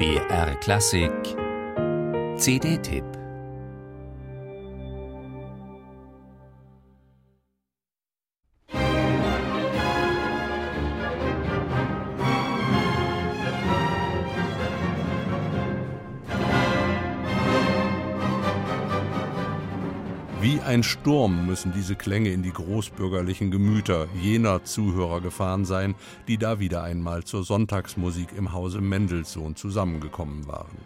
BR Klassik. CD-Tipp Wie ein Sturm müssen diese Klänge in die großbürgerlichen Gemüter jener Zuhörer gefahren sein, die da wieder einmal zur Sonntagsmusik im Hause Mendelssohn zusammengekommen waren.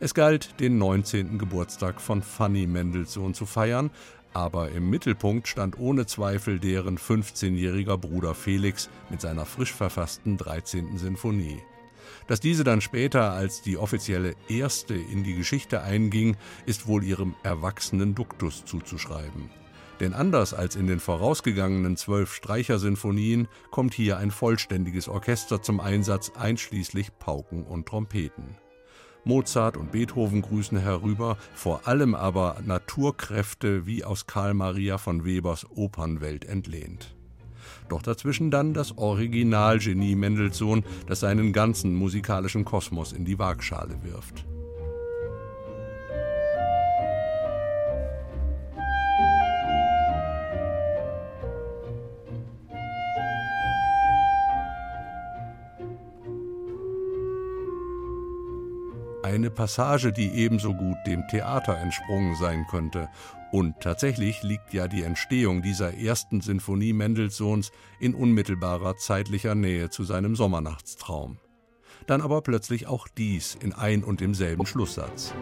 Es galt, den 19. Geburtstag von Fanny Mendelssohn zu feiern, aber im Mittelpunkt stand ohne Zweifel deren 15-jähriger Bruder Felix mit seiner frisch verfassten 13. Sinfonie. Dass diese dann später als die offizielle erste in die Geschichte einging, ist wohl ihrem erwachsenen Duktus zuzuschreiben. Denn anders als in den vorausgegangenen zwölf Streichersinfonien kommt hier ein vollständiges Orchester zum Einsatz, einschließlich Pauken und Trompeten. Mozart und Beethoven grüßen herüber, vor allem aber Naturkräfte wie aus Karl Maria von Webers Opernwelt entlehnt. Doch dazwischen dann das Originalgenie Mendelssohn, das seinen ganzen musikalischen Kosmos in die Waagschale wirft. Eine Passage, die ebenso gut dem Theater entsprungen sein könnte. Und tatsächlich liegt ja die Entstehung dieser ersten Sinfonie Mendelssohns in unmittelbarer zeitlicher Nähe zu seinem Sommernachtstraum. Dann aber plötzlich auch dies in ein und demselben Schlusssatz.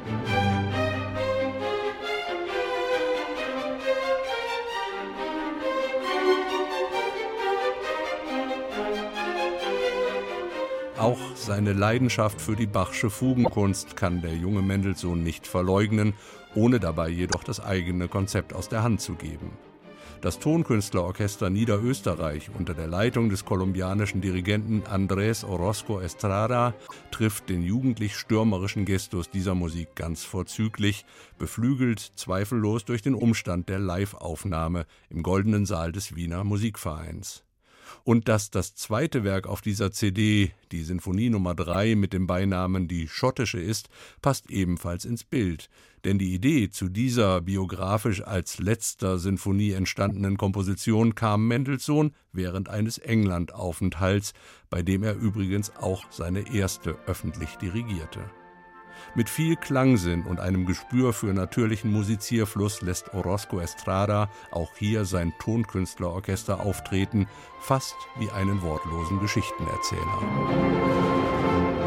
Auch seine Leidenschaft für die Bachsche Fugenkunst kann der junge Mendelssohn nicht verleugnen, ohne dabei jedoch das eigene Konzept aus der Hand zu geben. Das Tonkünstlerorchester Niederösterreich unter der Leitung des kolumbianischen Dirigenten Andrés Orozco Estrada trifft den jugendlich stürmerischen Gestus dieser Musik ganz vorzüglich, beflügelt zweifellos durch den Umstand der Live-Aufnahme im Goldenen Saal des Wiener Musikvereins. Und dass das zweite Werk auf dieser CD, die Sinfonie Nummer 3 mit dem Beinamen Die Schottische ist, passt ebenfalls ins Bild. Denn die Idee zu dieser biografisch als letzter Sinfonie entstandenen Komposition kam Mendelssohn während eines Englandaufenthalts, bei dem er übrigens auch seine erste öffentlich dirigierte. Mit viel Klangsinn und einem Gespür für natürlichen Musizierfluss lässt Orozco Estrada auch hier sein Tonkünstlerorchester auftreten, fast wie einen wortlosen Geschichtenerzähler.